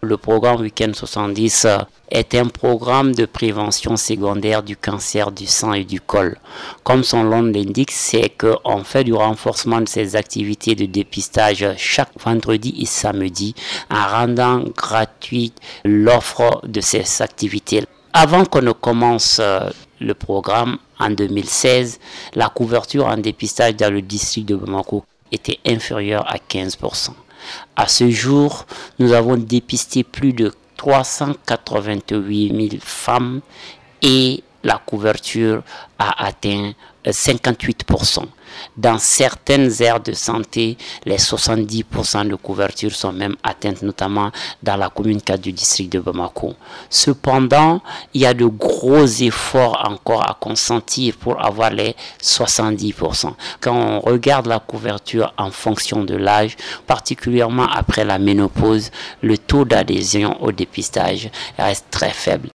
Le programme Weekend 70 euh, est un programme de prévention secondaire du cancer du sang et du col. Comme son nom l'indique, c'est qu'on fait du renforcement de ces activités de dépistage chaque vendredi et samedi en rendant gratuite l'offre de ces activités. Avant qu'on ne commence euh, le programme en 2016, la couverture en dépistage dans le district de Bamako était inférieure à 15%. À ce jour, nous avons dépisté plus de 388 000 femmes et la couverture a atteint 58%. Dans certaines aires de santé, les 70% de couverture sont même atteintes, notamment dans la commune 4 du district de Bamako. Cependant, il y a de gros efforts encore à consentir pour avoir les 70%. Quand on regarde la couverture en fonction de l'âge, particulièrement après la ménopause, le taux d'adhésion au dépistage reste très faible.